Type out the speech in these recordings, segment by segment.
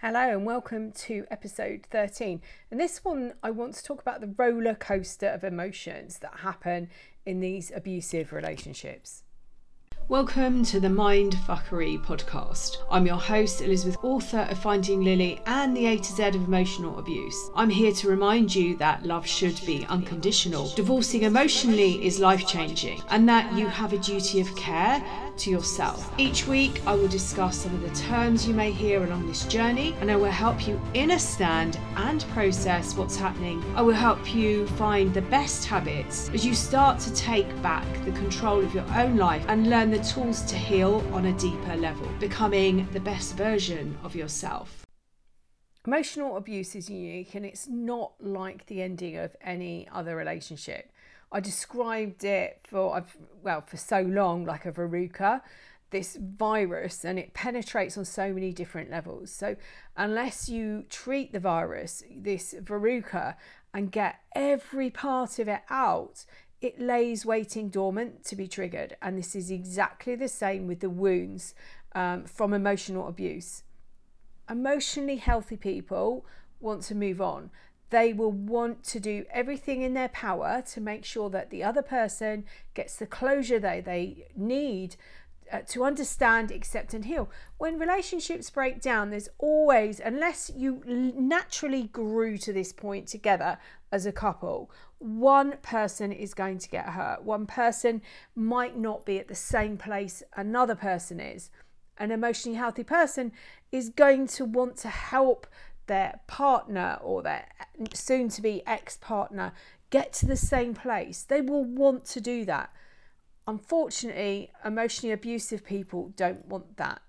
Hello and welcome to episode 13. And this one, I want to talk about the roller coaster of emotions that happen in these abusive relationships. Welcome to the Mind Fuckery podcast. I'm your host, Elizabeth, author of Finding Lily and the A to Z of emotional abuse. I'm here to remind you that love should be unconditional. Divorcing emotionally is life changing, and that you have a duty of care to yourself. Each week, I will discuss some of the terms you may hear along this journey, and I will help you understand and process what's happening. I will help you find the best habits as you start to take back the control of your own life and learn the tools to heal on a deeper level, becoming the best version of yourself. Emotional abuse is unique and it's not like the ending of any other relationship. I described it for well for so long like a verruca, this virus, and it penetrates on so many different levels. So unless you treat the virus, this verruca, and get every part of it out, it lays waiting dormant to be triggered. And this is exactly the same with the wounds um, from emotional abuse. Emotionally healthy people want to move on they will want to do everything in their power to make sure that the other person gets the closure they, they need uh, to understand, accept, and heal. When relationships break down, there's always, unless you naturally grew to this point together as a couple, one person is going to get hurt. One person might not be at the same place another person is. An emotionally healthy person is going to want to help their partner or their soon to be ex partner get to the same place. They will want to do that. Unfortunately, emotionally abusive people don't want that.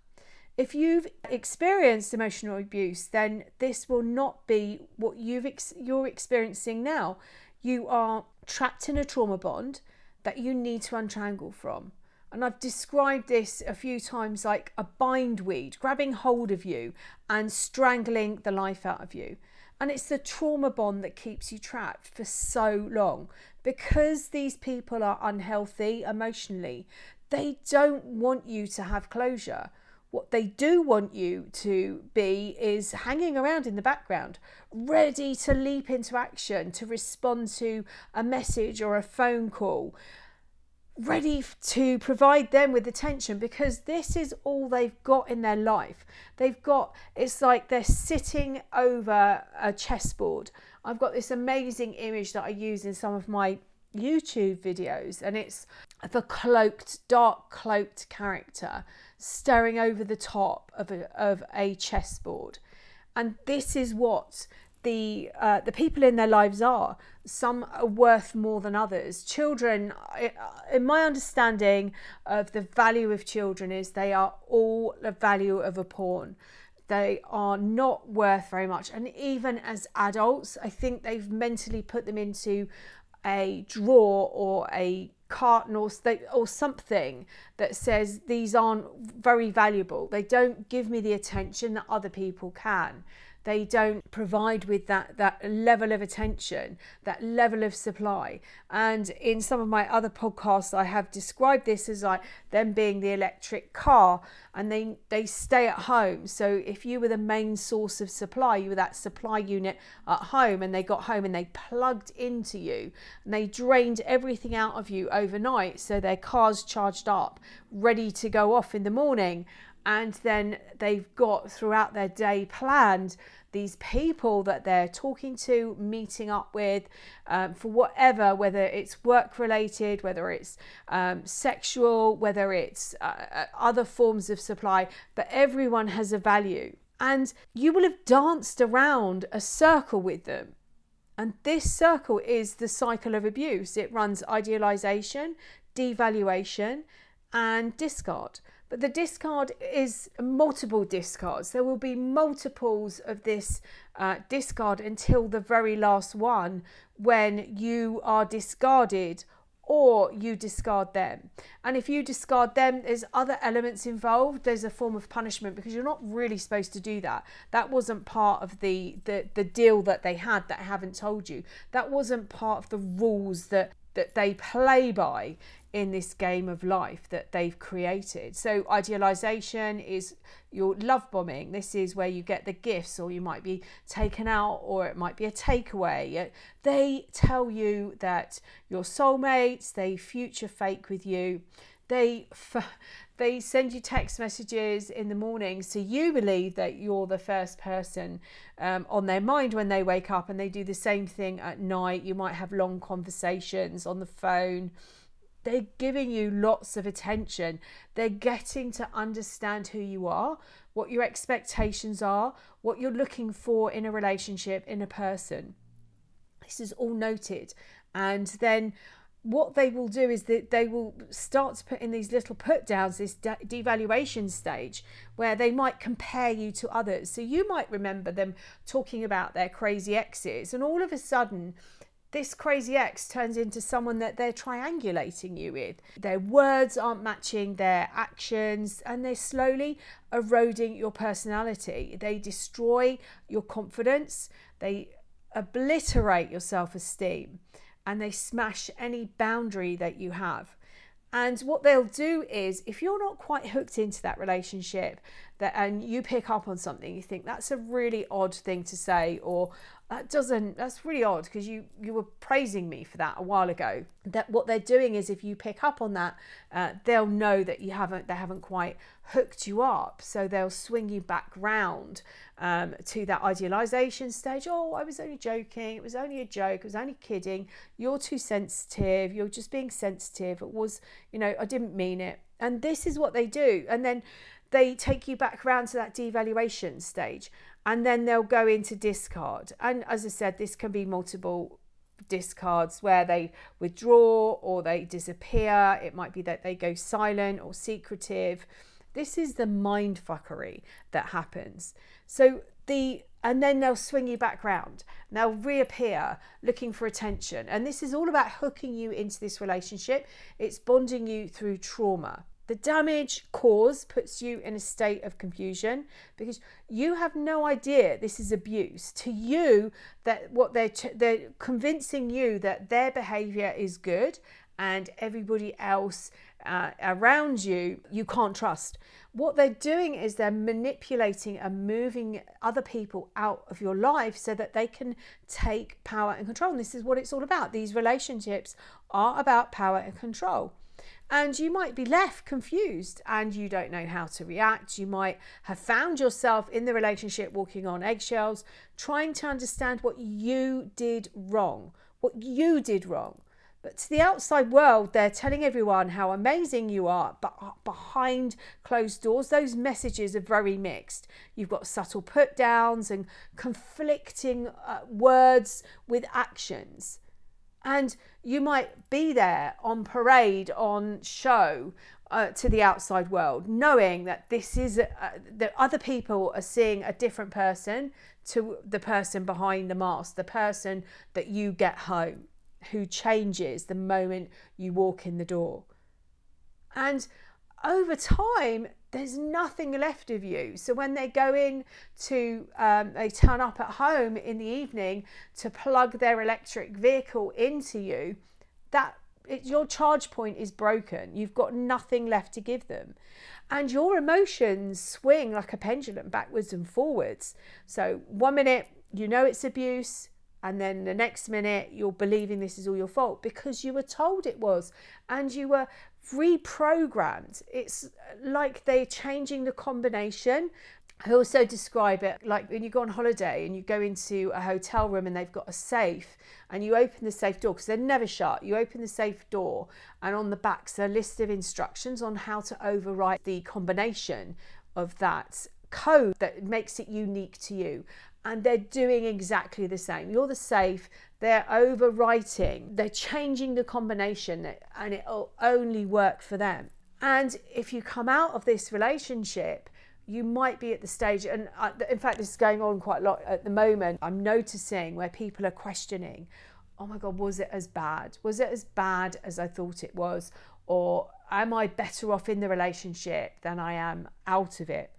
If you've experienced emotional abuse, then this will not be what you've ex- you're experiencing now. You are trapped in a trauma bond that you need to untrangle from. And I've described this a few times like a bindweed grabbing hold of you and strangling the life out of you. And it's the trauma bond that keeps you trapped for so long. Because these people are unhealthy emotionally, they don't want you to have closure. What they do want you to be is hanging around in the background, ready to leap into action, to respond to a message or a phone call ready to provide them with attention because this is all they've got in their life. They've got, it's like they're sitting over a chessboard. I've got this amazing image that I use in some of my YouTube videos, and it's the cloaked, dark cloaked character staring over the top of a, of a chessboard. And this is what the uh, the people in their lives are. Some are worth more than others. Children, in my understanding of the value of children, is they are all the value of a pawn. They are not worth very much, and even as adults, I think they've mentally put them into a drawer or a carton or, or something that says these aren't very valuable. They don't give me the attention that other people can they don't provide with that that level of attention that level of supply. And in some of my other podcasts i have described this as like them being the electric car and they they stay at home. So if you were the main source of supply you were that supply unit at home and they got home and they plugged into you and they drained everything out of you overnight so their cars charged up ready to go off in the morning and then they've got throughout their day planned these people that they're talking to, meeting up with um, for whatever, whether it's work related, whether it's um, sexual, whether it's uh, uh, other forms of supply, but everyone has a value. And you will have danced around a circle with them. And this circle is the cycle of abuse. It runs idealization, devaluation, and discard. But the discard is multiple discards. There will be multiples of this uh, discard until the very last one when you are discarded or you discard them. And if you discard them, there's other elements involved. There's a form of punishment because you're not really supposed to do that. That wasn't part of the the, the deal that they had that I haven't told you. That wasn't part of the rules that that they play by in this game of life that they've created. So, idealization is your love bombing. This is where you get the gifts, or you might be taken out, or it might be a takeaway. They tell you that your soulmates, they future fake with you. They they send you text messages in the morning so you believe that you're the first person um, on their mind when they wake up and they do the same thing at night you might have long conversations on the phone they're giving you lots of attention. They're getting to understand who you are, what your expectations are, what you're looking for in a relationship, in a person. This is all noted. And then what they will do is that they will start to put in these little put downs, this de- devaluation stage, where they might compare you to others. So you might remember them talking about their crazy exes, and all of a sudden, this crazy ex turns into someone that they're triangulating you with. Their words aren't matching their actions and they're slowly eroding your personality. They destroy your confidence, they obliterate your self esteem, and they smash any boundary that you have. And what they'll do is, if you're not quite hooked into that relationship, that and you pick up on something, you think that's a really odd thing to say, or that doesn't that's really odd because you you were praising me for that a while ago. That what they're doing is if you pick up on that uh, they'll know that you haven't they haven't quite hooked you up so they'll swing you back round um, to that idealization stage oh i was only joking it was only a joke i was only kidding you're too sensitive you're just being sensitive it was you know i didn't mean it and this is what they do and then they take you back around to that devaluation stage and then they'll go into discard. And as I said, this can be multiple discards where they withdraw or they disappear. It might be that they go silent or secretive. This is the mind fuckery that happens. So the and then they'll swing you back round. They'll reappear looking for attention. And this is all about hooking you into this relationship. It's bonding you through trauma. The damage caused puts you in a state of confusion because you have no idea this is abuse. To you, that what they're they're convincing you that their behavior is good and everybody else uh, around you you can't trust. What they're doing is they're manipulating and moving other people out of your life so that they can take power and control. And this is what it's all about. These relationships are about power and control and you might be left confused and you don't know how to react. You might have found yourself in the relationship walking on eggshells, trying to understand what you did wrong, what you did wrong. But to the outside world, they're telling everyone how amazing you are, but behind closed doors, those messages are very mixed. You've got subtle put downs and conflicting uh, words with actions. And you might be there on parade, on show uh, to the outside world, knowing that this is uh, that other people are seeing a different person to the person behind the mask, the person that you get home, who changes the moment you walk in the door. And over time, there's nothing left of you. So when they go in to, um, they turn up at home in the evening to plug their electric vehicle into you, that it, your charge point is broken. You've got nothing left to give them. And your emotions swing like a pendulum backwards and forwards. So one minute you know it's abuse, and then the next minute you're believing this is all your fault because you were told it was and you were reprogrammed. It's uh, like they're changing the combination. I also describe it like when you go on holiday and you go into a hotel room and they've got a safe and you open the safe door because they're never shut. You open the safe door and on the back's a list of instructions on how to overwrite the combination of that code that makes it unique to you and they're doing exactly the same. You're the safe, they're overwriting, they're changing the combination, and it'll only work for them. And if you come out of this relationship, you might be at the stage, and uh, in fact, this is going on quite a lot at the moment. I'm noticing where people are questioning, oh my God, was it as bad? Was it as bad as I thought it was? Or am I better off in the relationship than I am out of it?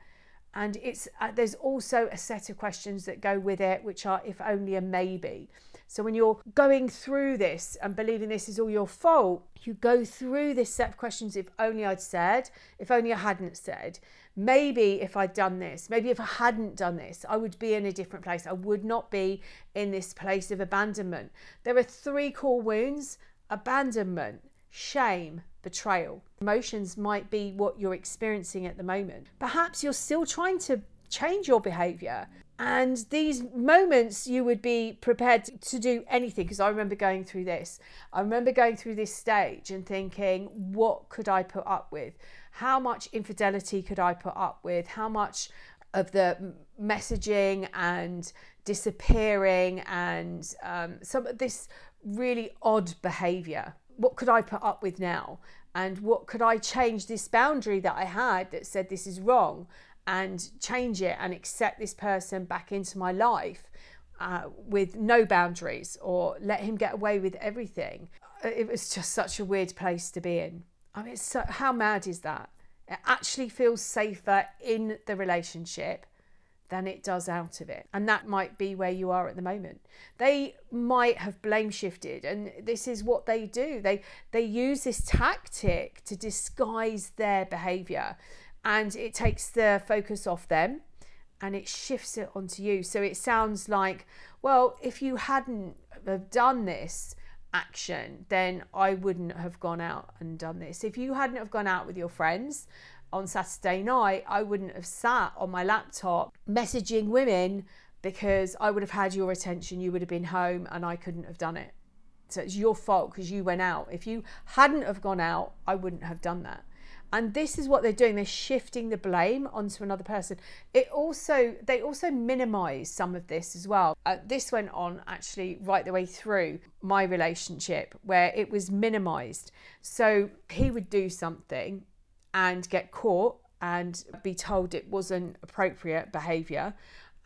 And it's uh, there's also a set of questions that go with it, which are if only a maybe. So when you're going through this and believing this is all your fault, you go through this set of questions if only I'd said, if only I hadn't said, maybe if I'd done this, maybe if I hadn't done this, I would be in a different place. I would not be in this place of abandonment. There are three core wounds abandonment, shame, betrayal. Emotions might be what you're experiencing at the moment. Perhaps you're still trying to change your behavior and these moments, you would be prepared to do anything. Because I remember going through this. I remember going through this stage and thinking, what could I put up with? How much infidelity could I put up with? How much of the messaging and disappearing and um, some of this really odd behavior? What could I put up with now? And what could I change this boundary that I had that said this is wrong? and change it and accept this person back into my life uh, with no boundaries or let him get away with everything. It was just such a weird place to be in. I mean, so, how mad is that? It actually feels safer in the relationship than it does out of it. And that might be where you are at the moment. They might have blame shifted and this is what they do. They they use this tactic to disguise their behavior and it takes the focus off them and it shifts it onto you. So it sounds like, well, if you hadn't have done this action, then I wouldn't have gone out and done this. If you hadn't have gone out with your friends on Saturday night, I wouldn't have sat on my laptop messaging women because I would have had your attention, you would have been home and I couldn't have done it. So it's your fault because you went out. If you hadn't have gone out, I wouldn't have done that. And this is what they're doing. They're shifting the blame onto another person. It also they also minimize some of this as well. Uh, this went on actually right the way through my relationship where it was minimized. So he would do something and get caught and be told it wasn't appropriate behavior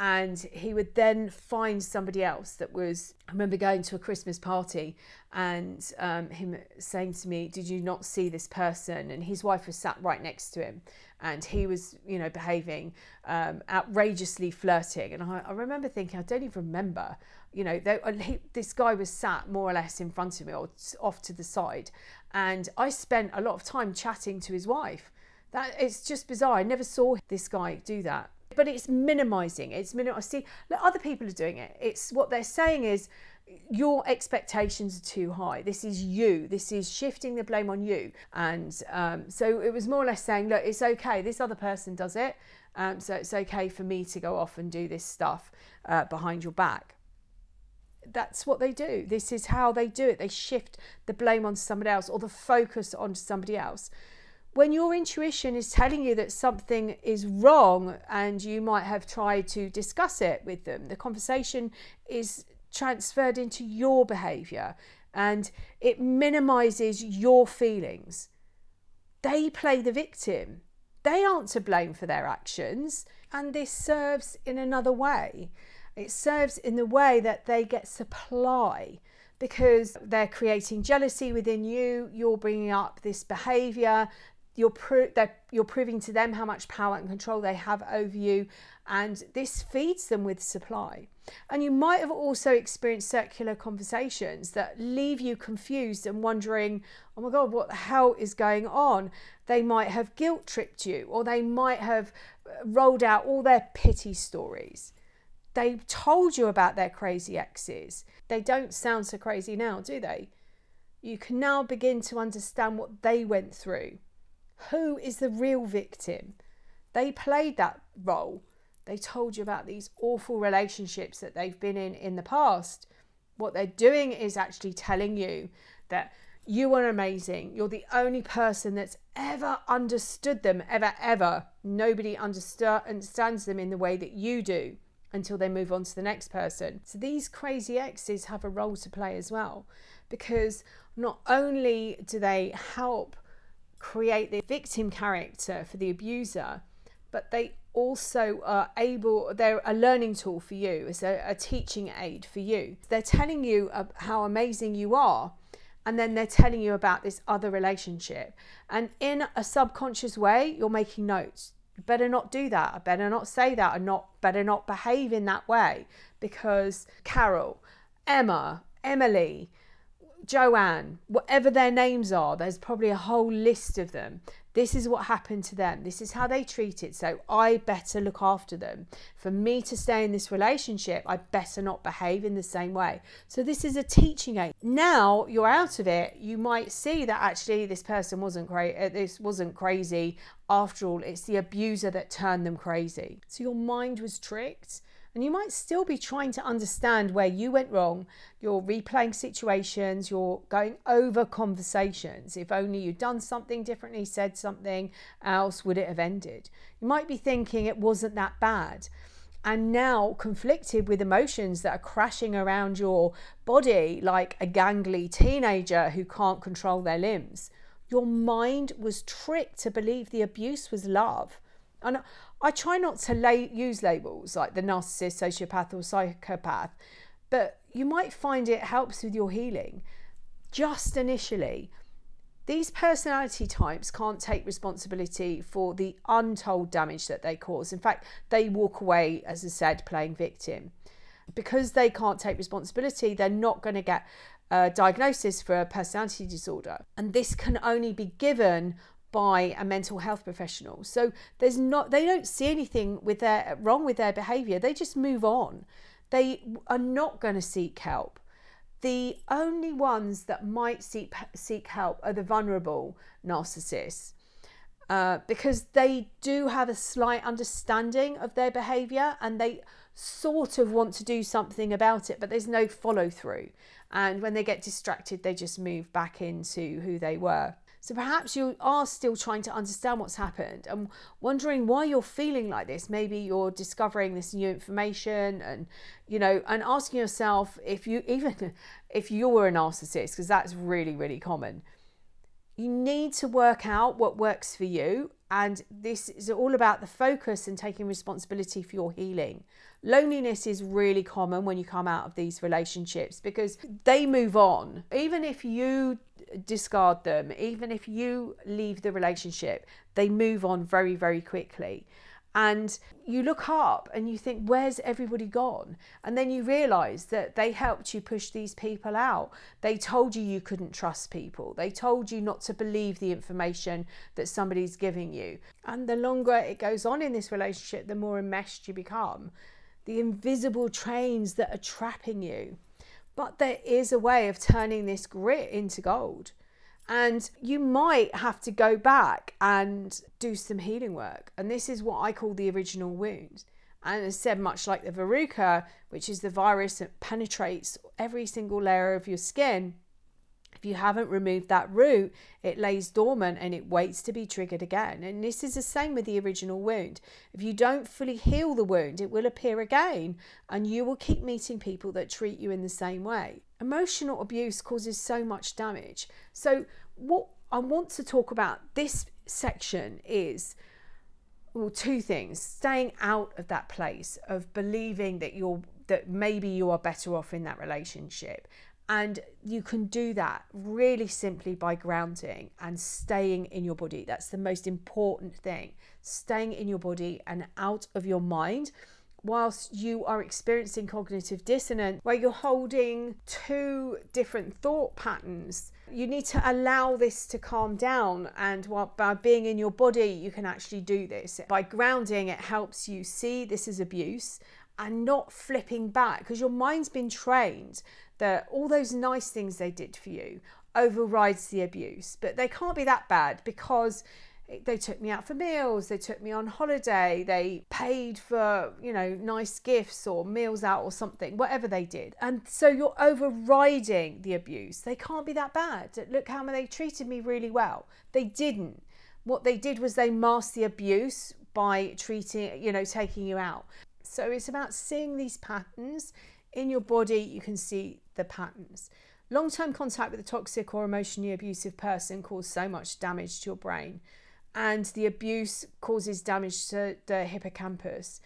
and he would then find somebody else that was i remember going to a christmas party and um, him saying to me did you not see this person? And his wife was sat right next to him and he was you know behaving um, outrageously flirting. And I, I, remember thinking i don't even remember you know they, he, this guy was sat more or less in front of me or off to the side. And i spent a lot of time chatting to his wife. That it's just bizarre. I never saw this guy do that. But it's minimizing. It's minim- I see other people are doing it. It's what they're saying is your expectations are too high. This is you. This is shifting the blame on you. And um, so it was more or less saying look it's okay. This other person does it. Um, so it's okay for me to go off and do this stuff uh, behind your back. That's what they do. This is how they do it. They shift the blame on somebody else or the focus on somebody else. When your intuition is telling you that something is wrong and you might have tried to discuss it with them, the conversation is transferred into your behavior and it minimizes your feelings. They play the victim. They aren't to blame for their actions, and this serves in another way. It serves in the way that they get supply because they're creating jealousy within you, you're bringing up this behavior, you're, pro- you're proving to them how much power and control they have over you, and this feeds them with supply. And you might have also experienced circular conversations that leave you confused and wondering, oh my God, what the hell is going on? They might have guilt tripped you, or they might have uh, rolled out all their pity stories. They told you about their crazy exes. They don't sound so crazy now, do they? You can now begin to understand what they went through who is the real victim? They played that role. They told you about these awful relationships that they've been in in the past. What they're doing is actually telling you that you are amazing. You're the only person that's ever understood them, ever, ever. Nobody understands them in the way that you do until they move on to the next person. So these crazy exes have a role to play as well because not only do they help create the victim character for the abuser, but they also are able, they're a learning tool for you, it's a, a teaching aid for you. They're telling you how amazing you are, and then they're telling you about this other relationship. And in a subconscious way, you're making notes. better not do that. I better not say that. I not better not behave in that way because Carol, Emma, Emily, Joanne, whatever their names are, there's probably a whole list of them. This is what happened to them. This is how they treat it. So I better look after them. For me to stay in this relationship, I better not behave in the same way. So this is a teaching aid. Now you're out of it, you might see that actually this person wasn't crazy. Uh, this wasn't crazy. After all, it's the abuser that turned them crazy. So your mind was tricked and you might still be trying to understand where you went wrong. You're replaying situations, you're going over conversations. If only you'd done something differently, said something else, would it have ended? You might be thinking it wasn't that bad. And now conflicted with emotions that are crashing around your body like a gangly teenager who can't control their limbs. Your mind was tricked to believe the abuse was love. And I try not to lay, use labels like the narcissist, sociopath, or psychopath, but you might find it helps with your healing. Just initially, these personality types can't take responsibility for the untold damage that they cause. In fact, they walk away, as I said, playing victim. Because they can't take responsibility, they're not going to get a diagnosis for a personality disorder. And this can only be given by a mental health professional. So there's not they don't see anything with their wrong with their behavior. They just move on. They are not going to seek help. The only ones that might seek seek help are the vulnerable narcissists. Uh, because they do have a slight understanding of their behavior and they sort of want to do something about it, but there's no follow through. And when they get distracted, they just move back into who they were. So perhaps you are still trying to understand what's happened and wondering why you're feeling like this. Maybe you're discovering this new information and you know and asking yourself if you even if you were a narcissist because that's really really common. You need to work out what works for you and this is all about the focus and taking responsibility for your healing. Loneliness is really common when you come out of these relationships because they move on. Even if you discard them, even if you leave the relationship, they move on very, very quickly. And you look up and you think, where's everybody gone? And then you realize that they helped you push these people out. They told you you couldn't trust people. They told you not to believe the information that somebody's giving you. And the longer it goes on in this relationship, the more enmeshed you become. The invisible trains that are trapping you. But there is a way of turning this grit into gold. And you might have to go back and do some healing work. And this is what I call the original wound. And as said, much like the verruca, which is the virus that penetrates every single layer of your skin, if you haven't removed that root, it lays dormant and it waits to be triggered again. And this is the same with the original wound. If you don't fully heal the wound, it will appear again and you will keep meeting people that treat you in the same way. Emotional abuse causes so much damage. So, what I want to talk about this section is well, two things staying out of that place of believing that you're that maybe you are better off in that relationship and you can do that really simply by grounding and staying in your body. That's the most important thing. Staying in your body and out of your mind whilst you are experiencing cognitive dissonance, where you're holding two different thought patterns. You need to allow this to calm down, and while, by being in your body, you can actually do this. By grounding, it helps you see this is abuse and not flipping back because your mind's been trained that all those nice things they did for you overrides the abuse. But they can't be that bad because they took me out for meals, they took me on holiday, they paid for, you know, nice gifts or meals out or something, whatever they did. And so you're overriding the abuse. They can't be that bad. Look how they treated me really well. They didn't. What they did was they masked the abuse by treating, you know, taking you out. So it's about seeing these patterns in your body. You can see the patterns. Long term contact with a toxic or emotionally abusive person causes so much damage to your brain, and the abuse causes damage to the hippocampus.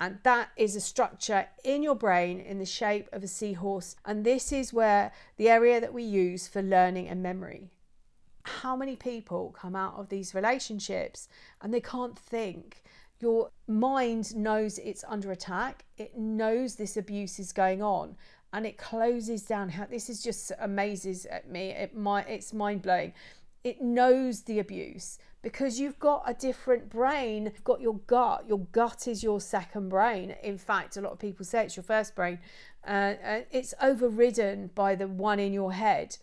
And that is a structure in your brain in the shape of a seahorse. And this is where the area that we use for learning and memory. How many people come out of these relationships and they can't think? Your mind knows it's under attack, it knows this abuse is going on. And it closes down. How this is just amazes at me. It might it's mind blowing. It knows the abuse because you've got a different brain. You've got your gut. Your gut is your second brain. In fact, a lot of people say it's your first brain. Uh, it's overridden by the one in your head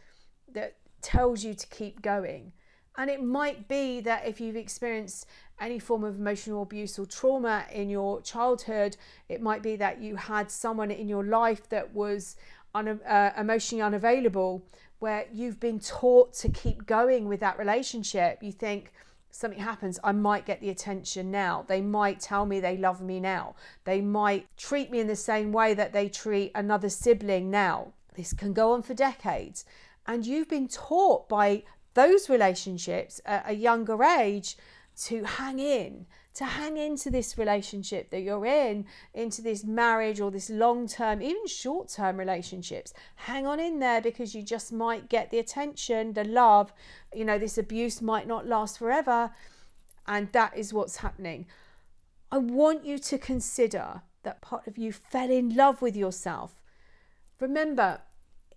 that tells you to keep going. And it might be that if you've experienced any form of emotional abuse or trauma in your childhood, it might be that you had someone in your life that was un- uh, emotionally unavailable, where you've been taught to keep going with that relationship. You think, something happens, I might get the attention now. They might tell me they love me now. They might treat me in the same way that they treat another sibling now. This can go on for decades. And you've been taught by those relationships at a younger age to hang in, to hang into this relationship that you're in, into this marriage or this long term, even short term relationships. Hang on in there because you just might get the attention, the love. You know, this abuse might not last forever. And that is what's happening. I want you to consider that part of you fell in love with yourself. Remember,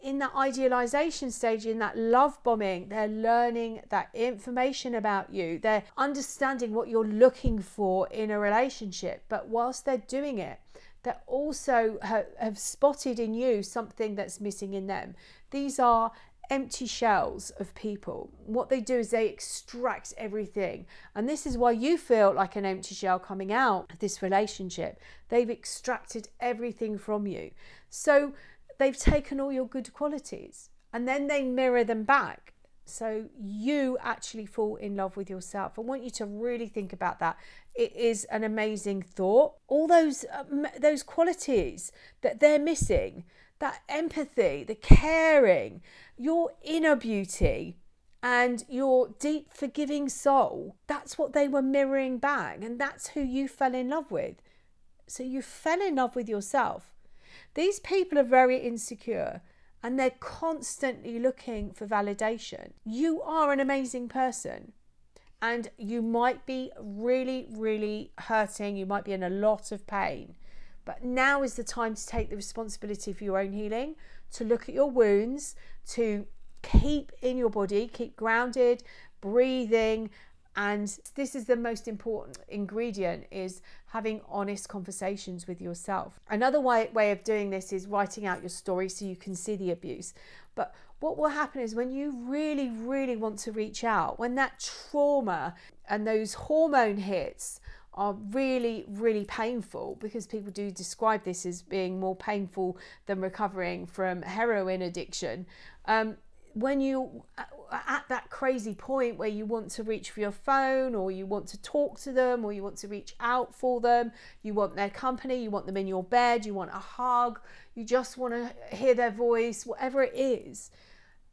in that idealization stage, in that love bombing, they're learning that information about you. They're understanding what you're looking for in a relationship. But whilst they're doing it, they also have, have spotted in you something that's missing in them. These are empty shells of people. What they do is they extract everything. And this is why you feel like an empty shell coming out of this relationship. They've extracted everything from you. So they've taken all your good qualities and then they mirror them back. So you actually fall in love with yourself. I want you to really think about that. It is an amazing thought. All those um, those qualities that they're missing, that empathy, the caring, your inner beauty, and your deep forgiving soul, that's what they were mirroring back and that's who you fell in love with. So you fell in love with yourself these people are very insecure and they're constantly looking for validation. You are an amazing person and you might be really, really hurting. You might be in a lot of pain. But now is the time to take the responsibility for your own healing, to look at your wounds, to keep in your body, keep grounded, breathing, and this is the most important ingredient is having honest conversations with yourself another way, way of doing this is writing out your story so you can see the abuse but what will happen is when you really really want to reach out when that trauma and those hormone hits are really, really painful because people do describe this as being more painful than recovering from heroin addiction. Um, when you at that crazy point where you want to reach for your phone or you want to talk to them or you want to reach out for them, you want their company, you want them in your bed, you want a hug, you just want to hear their voice, whatever it is,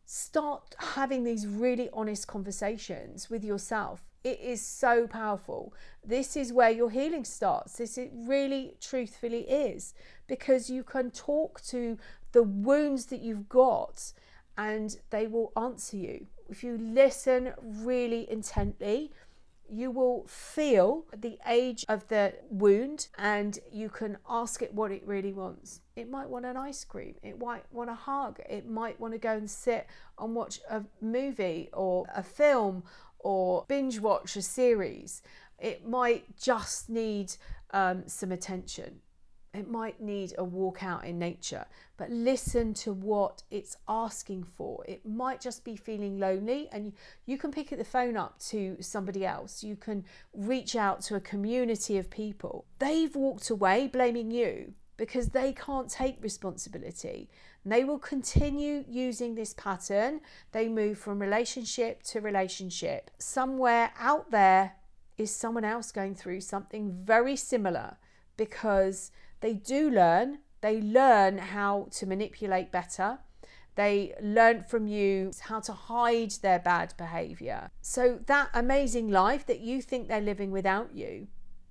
start having these really honest conversations with yourself. It is so powerful. This is where your healing starts. This it really truthfully is because you can talk to the wounds that you've got and they will answer you. If you listen really intently, you will feel the age of the wound and you can ask it what it really wants. It might want an ice cream, it might want a hug, it might want to go and sit and watch a movie or a film or binge watch a series. It might just need um, some attention. It might need a walk out in nature, but listen to what it's asking for. It might just be feeling lonely, and you can pick the phone up to somebody else. You can reach out to a community of people. They've walked away blaming you because they can't take responsibility. And they will continue using this pattern. They move from relationship to relationship. Somewhere out there is someone else going through something very similar because they do learn. They learn how to manipulate better. They learn from you how to hide their bad behavior. So, that amazing life that you think they're living without you,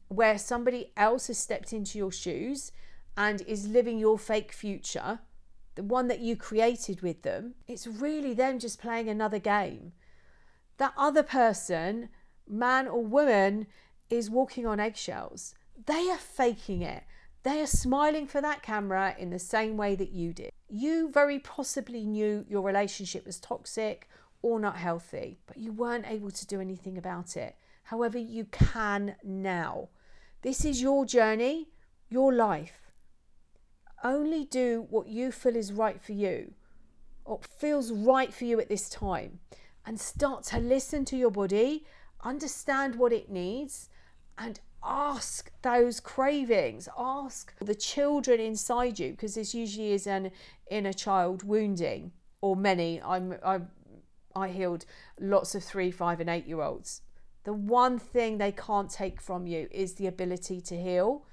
where somebody else has stepped into your shoes and is living your fake future, the one that you created with them, it's really them just playing another game. That other person, man or woman, is walking on eggshells. They are faking it. They are smiling for that camera in the same way that you did. You very possibly knew your relationship was toxic or not healthy, but you weren't able to do anything about it. However, you can now. This is your journey, your life. Only do what you feel is right for you, or feels right for you at this time, and start to listen to your body, understand what it needs, and ask those cravings ask the children inside you because this usually is an inner child wounding or many. I'm i i healed lots of 3 5 and 8 year olds the one thing they can't take from you is the ability to heal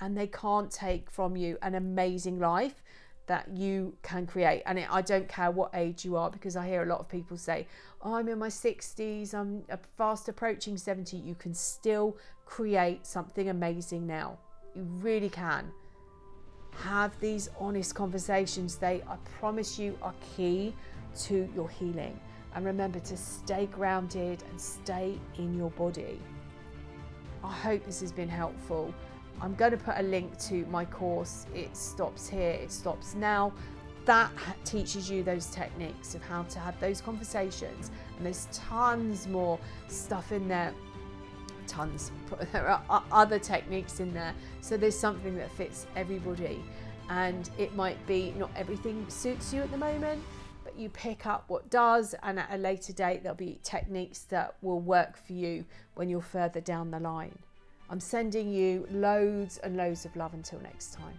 and they can't take from you an amazing life that you can create. And I don't care what age you are because I hear a lot of people say, oh, I'm in my 60s, I'm fast approaching 70. You can still create something amazing now. You really can. Have these honest conversations. They, I promise you, are key to your healing. And remember to stay grounded and stay in your body. I hope this has been helpful. I'm going to put a link to my course. It stops here, it stops now. That teaches you those techniques of how to have those conversations. And there's tons more stuff in there. Tons. There are other techniques in there. So there's something that fits everybody. And it might be not everything suits you at the moment, but you pick up what does. And at a later date, there'll be techniques that will work for you when you're further down the line. I'm sending you loads and loads of love until next time.